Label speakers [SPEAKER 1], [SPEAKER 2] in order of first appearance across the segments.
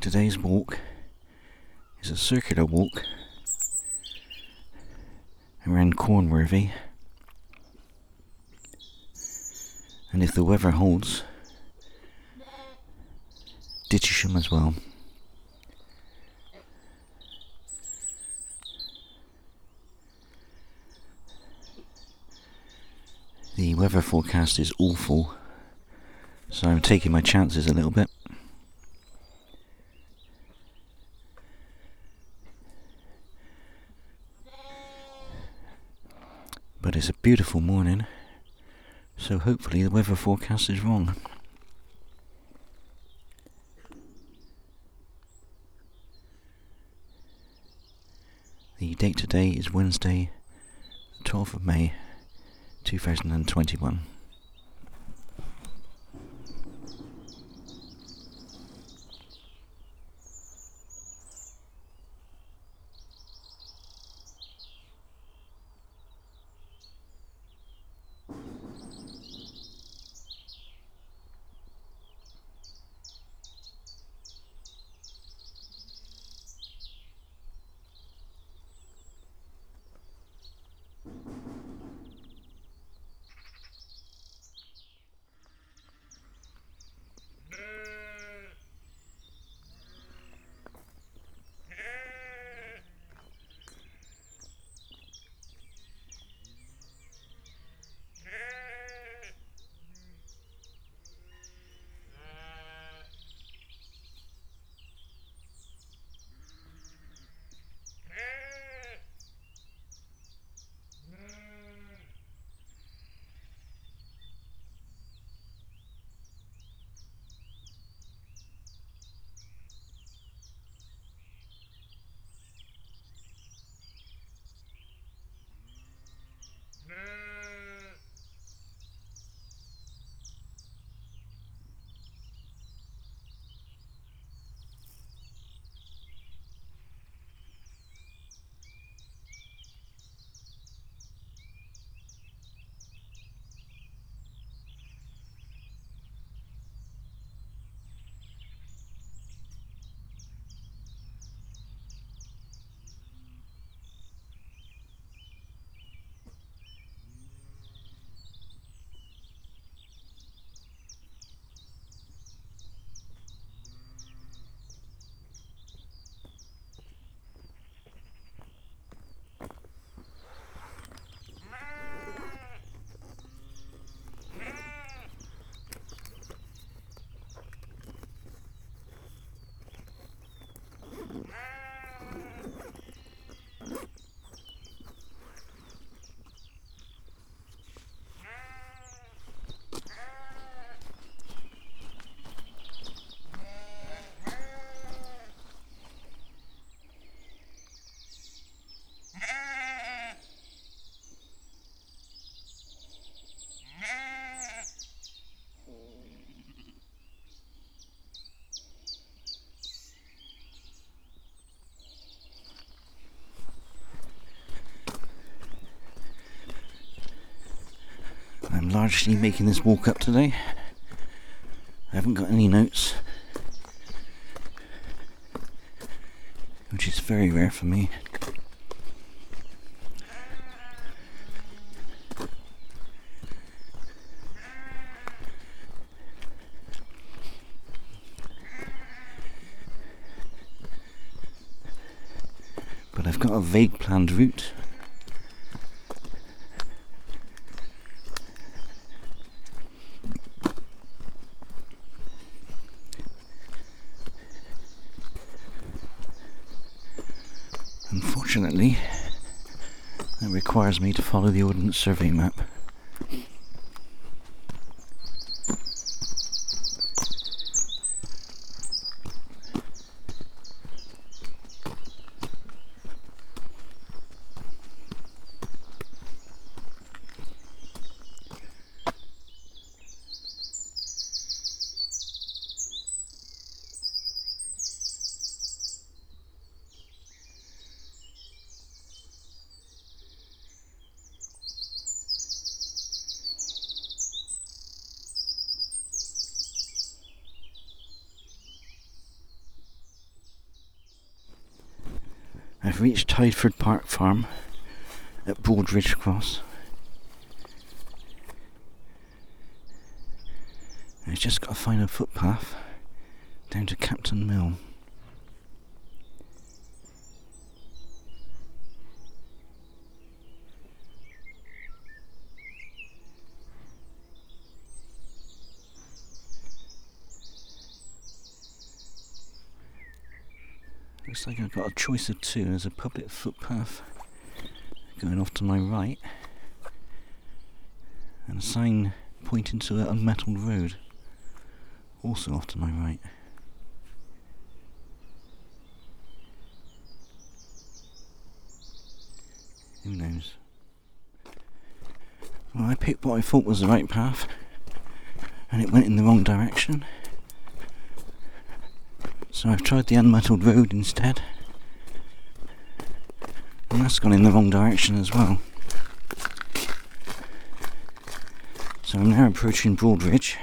[SPEAKER 1] Today's walk is a circular walk around Cornworthy. And if the weather holds, Dittisham as well. The weather forecast is awful, so I'm taking my chances a little bit. But it's a beautiful morning, so hopefully the weather forecast is wrong. The date today is Wednesday, 12th of May, 2021. Largely making this walk up today. I haven't got any notes, which is very rare for me. But I've got a vague planned route Unfortunately, that requires me to follow the Ordnance Survey map. Tydeford Park Farm at Broadridge Cross. I've just got to find a footpath down to Capton Mill. Looks like I've got a choice of two. There's a public footpath going off to my right, and a sign pointing to an unmetalled road also off to my right. Who knows? Well, I picked what I thought was the right path, and it went in the wrong direction. So I've tried the unmetalled road instead. And that's gone in the wrong direction as well. So I'm now approaching Broadridge.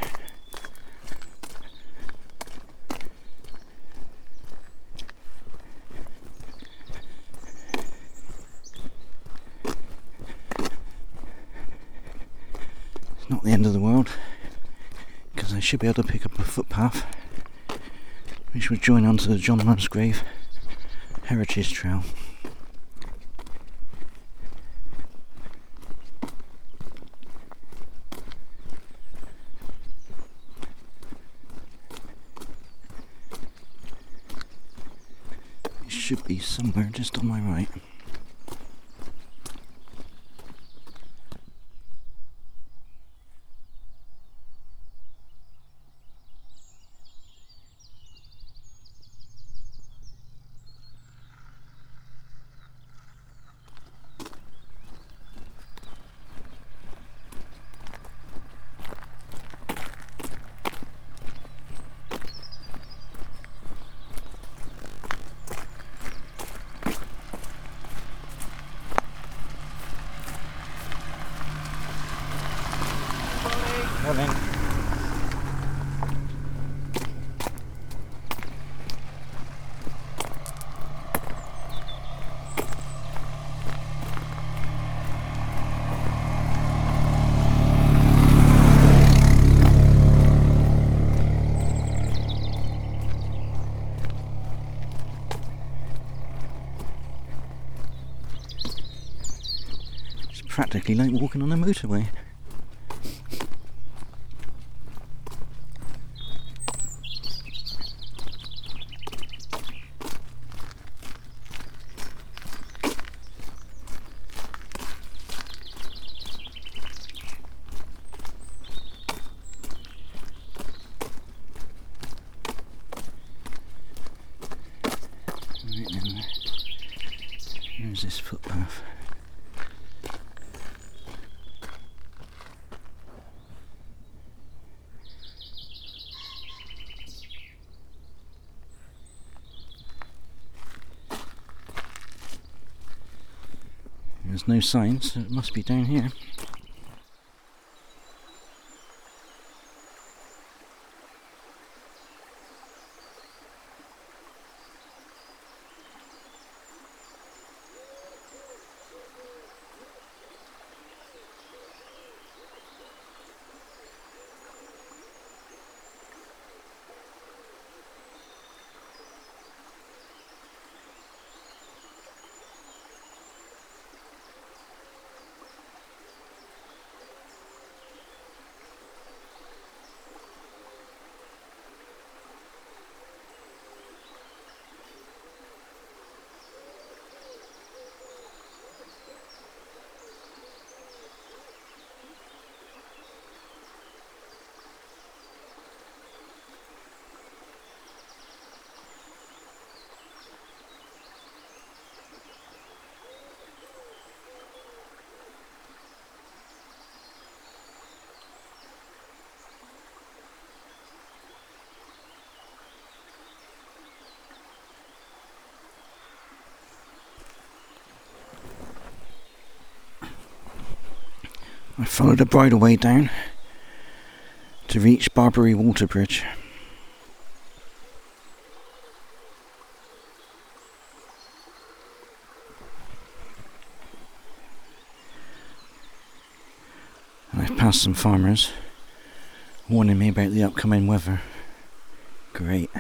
[SPEAKER 1] It's not the end of the world because I should be able to pick up a footpath which would join onto the John Musgrave Heritage Trail. It should be somewhere just on my right. Morning. It's practically like walking on a motorway. Right then, here's this footpath. There's no sign, so it must be down here. I followed a bridleway down to reach Barbary Water Bridge. I've passed some farmers warning me about the upcoming weather. Great.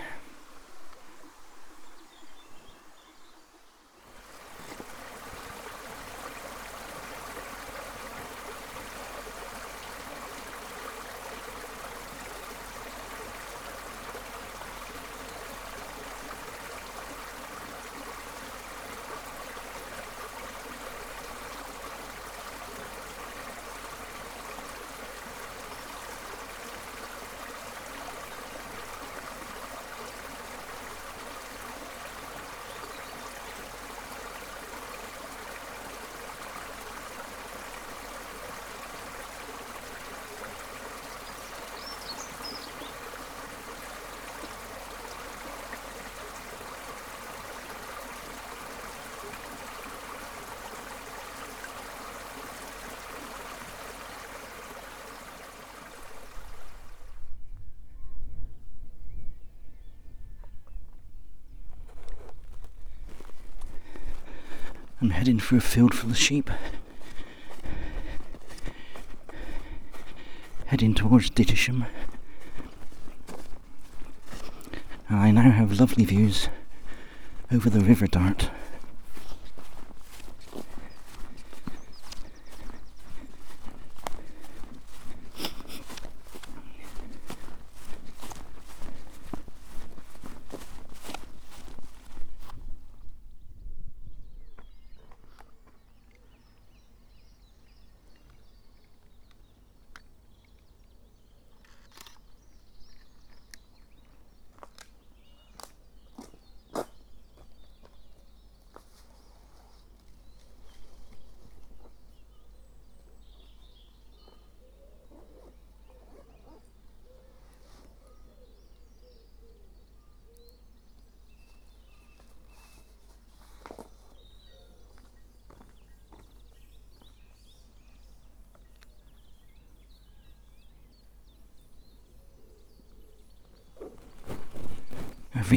[SPEAKER 1] Heading for a field full of sheep. Heading towards Dittisham. I now have lovely views over the River Dart.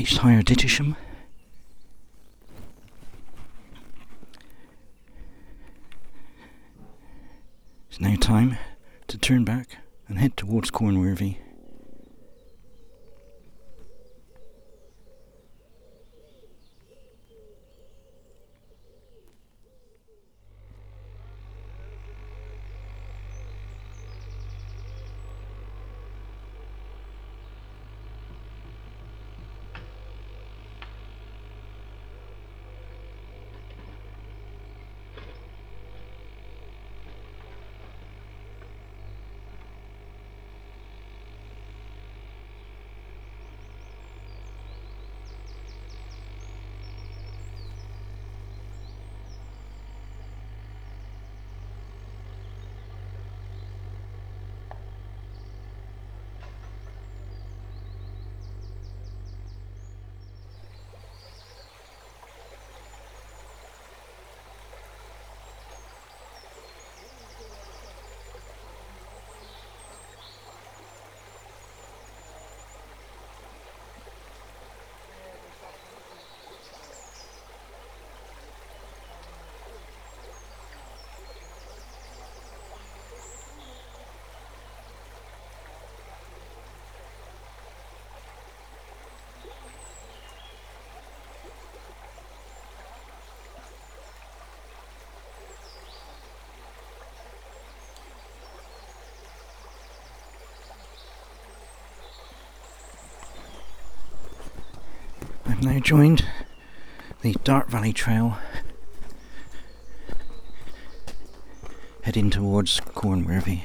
[SPEAKER 1] Reached Higher. It's now time to turn back and head towards Cornworthy. I've now joined the Dart Valley Trail heading towards Cornworthy.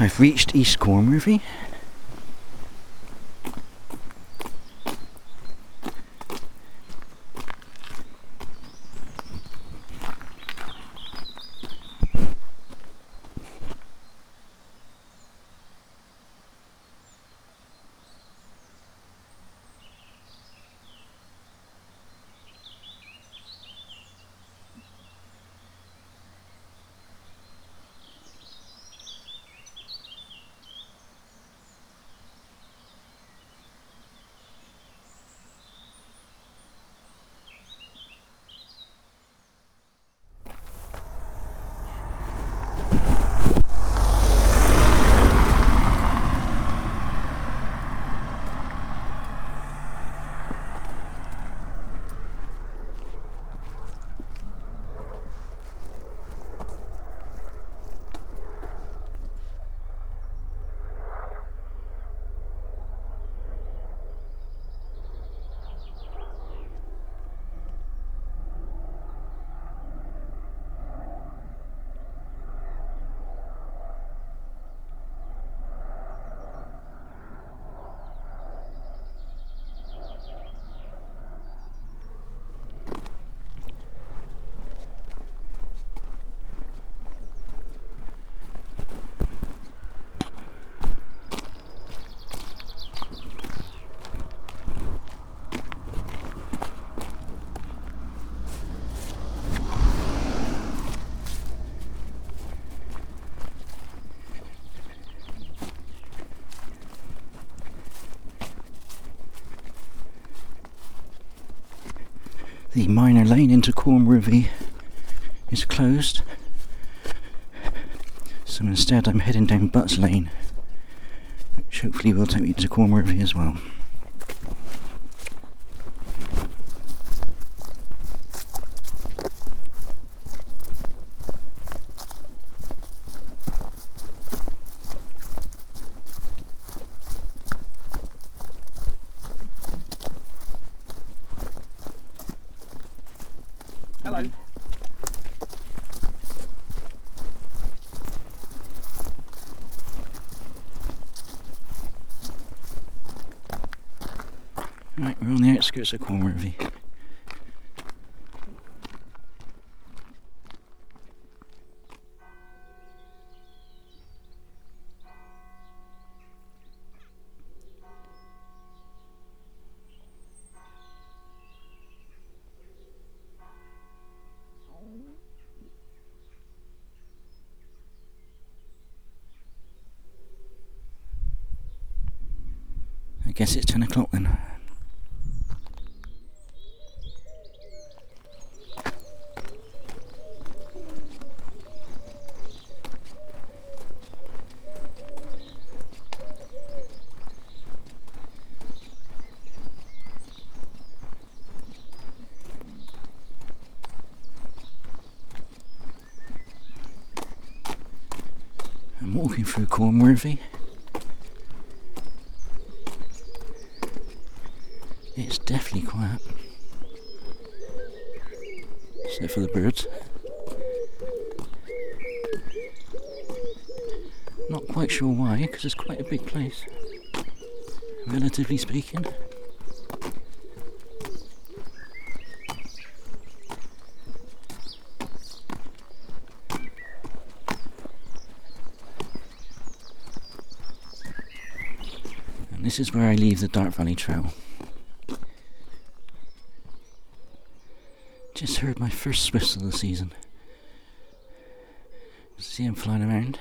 [SPEAKER 1] I've reached East Cornworthy. The minor lane into Cornworthy is closed. So instead I'm heading down Butts Lane, which hopefully will take me to Cornworthy as well.
[SPEAKER 2] Hello.
[SPEAKER 1] Right, we're on the outskirts of Cornworthy. I guess it's 10 o'clock then. I'm walking through Cornworthy. It's definitely quiet. Except for the birds. Not quite sure why, because it's quite a big place. Relatively speaking. And this is where I leave the Dart Valley Trail. Just heard my first swifts of the season. See him flying around.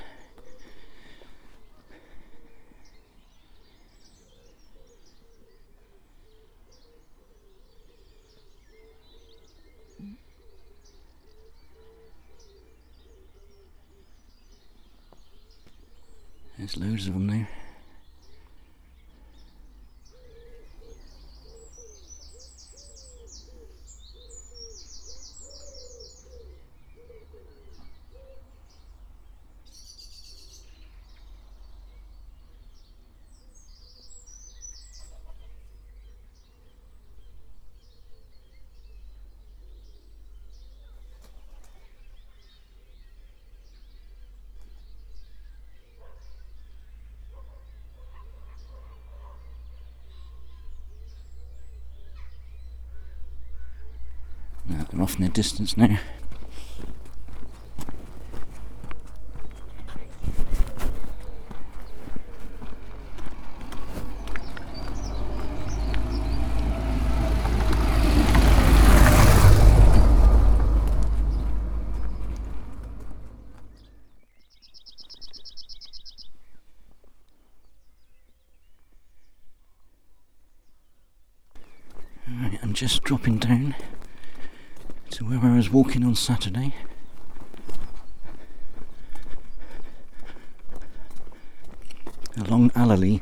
[SPEAKER 1] In the distance now. Just dropping down where I was walking on Saturday. Along Allaleigh.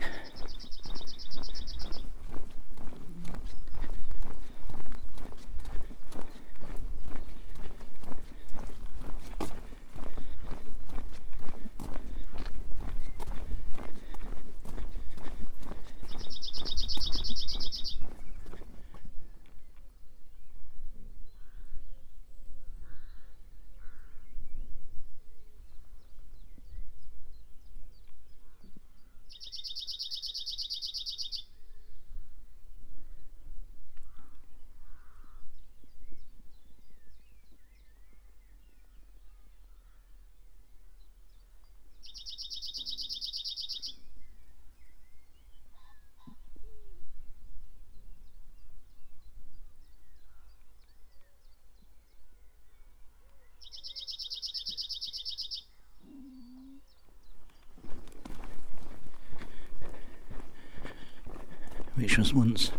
[SPEAKER 1] Which was once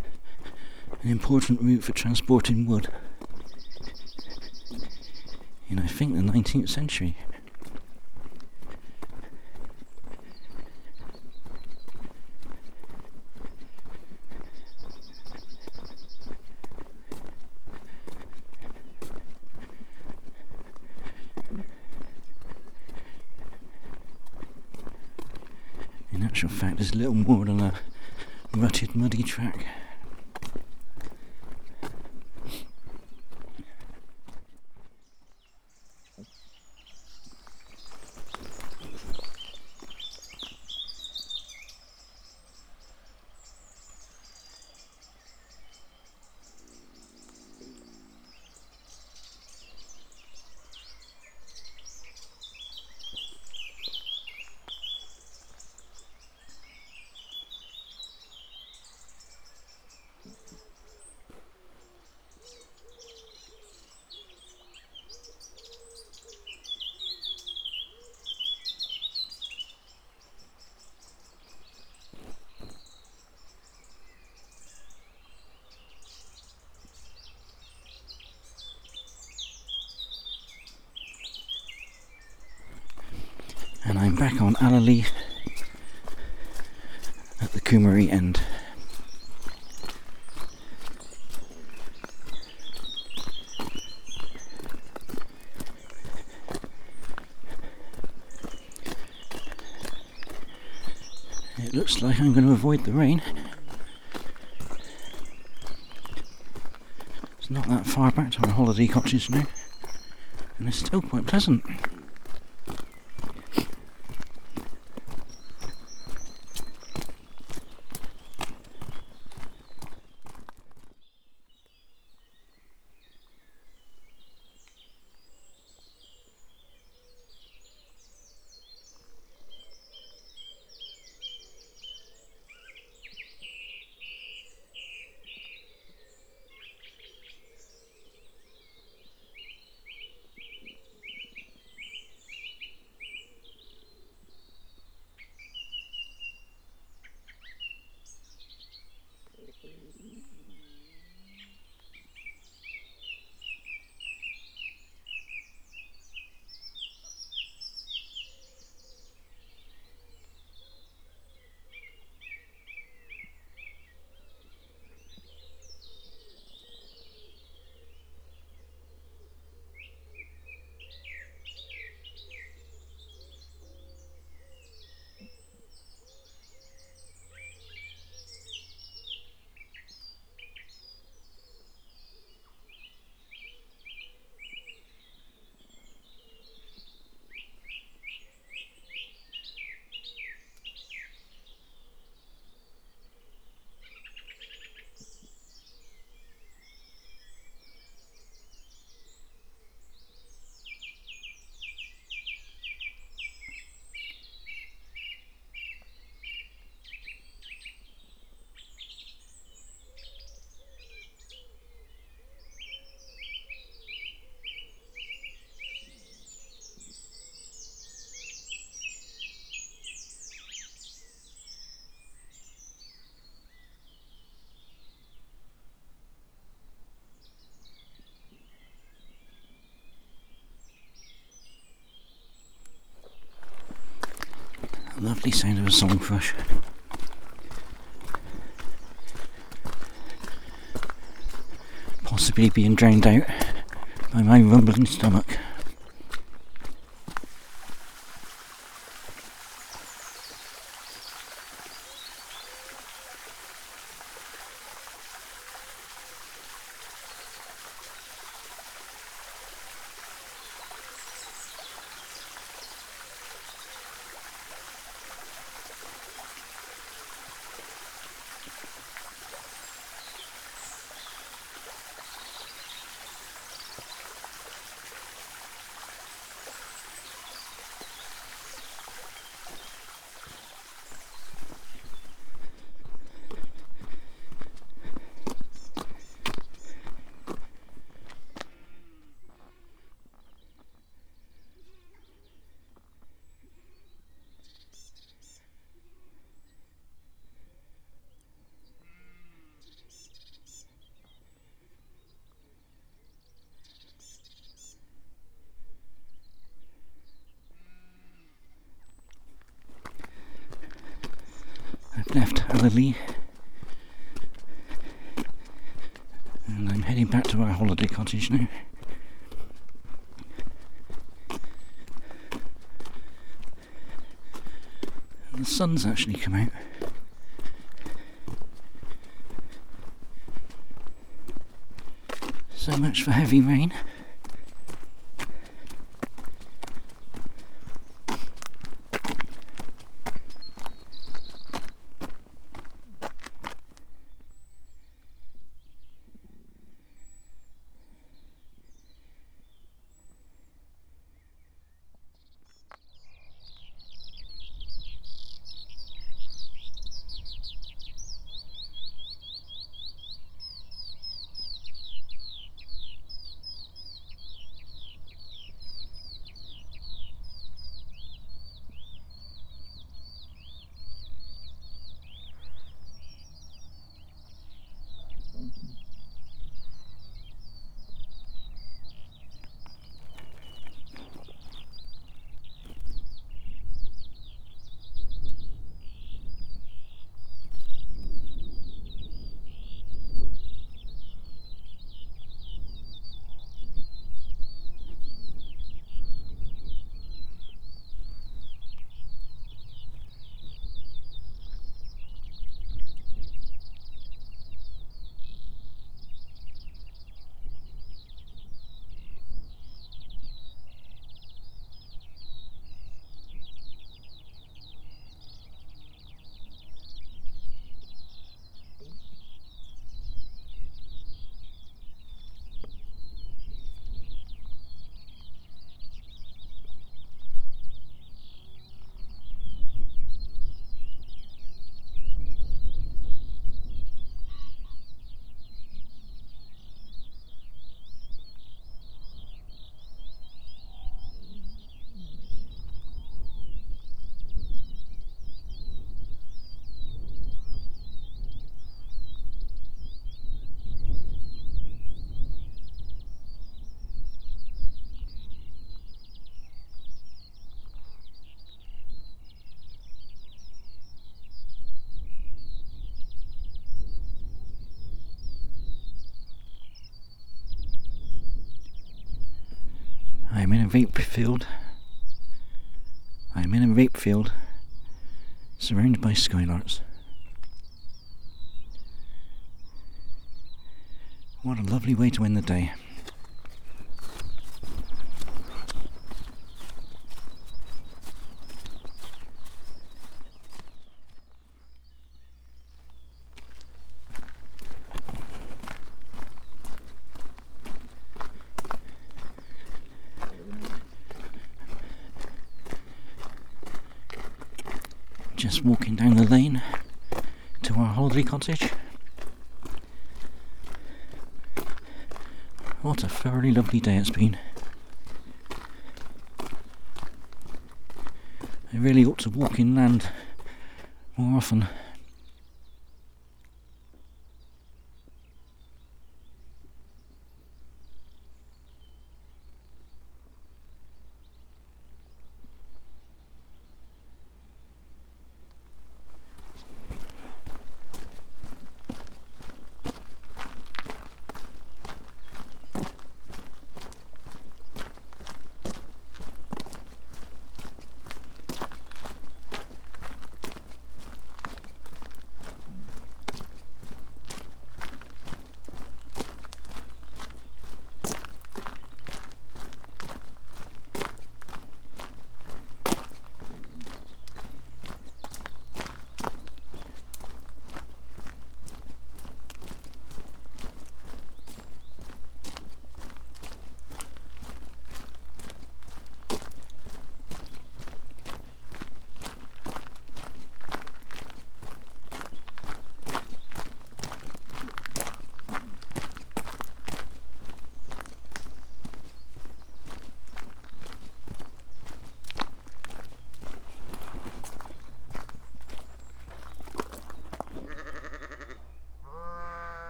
[SPEAKER 1] an important route for transporting wood in, I think, the 19th century. In actual fact, there's a little more than a muddy track. and Back on Allaleigh at the Coomery end. It looks like I'm going to avoid the rain. It's not that far back to our holiday cottage now, and it's still quite pleasant. Lovely sound of a song thrush. Possibly being drowned out by my rumbling stomach. Left Allaleigh and I'm heading back to our holiday cottage now. The sun's actually come out. So much for heavy rain. Rape field. I'm in a rape field surrounded by skylarks. What a lovely way to end the day. just walking down the lane to our holiday cottage. Thoroughly lovely day it's been. I really ought to walk inland more often.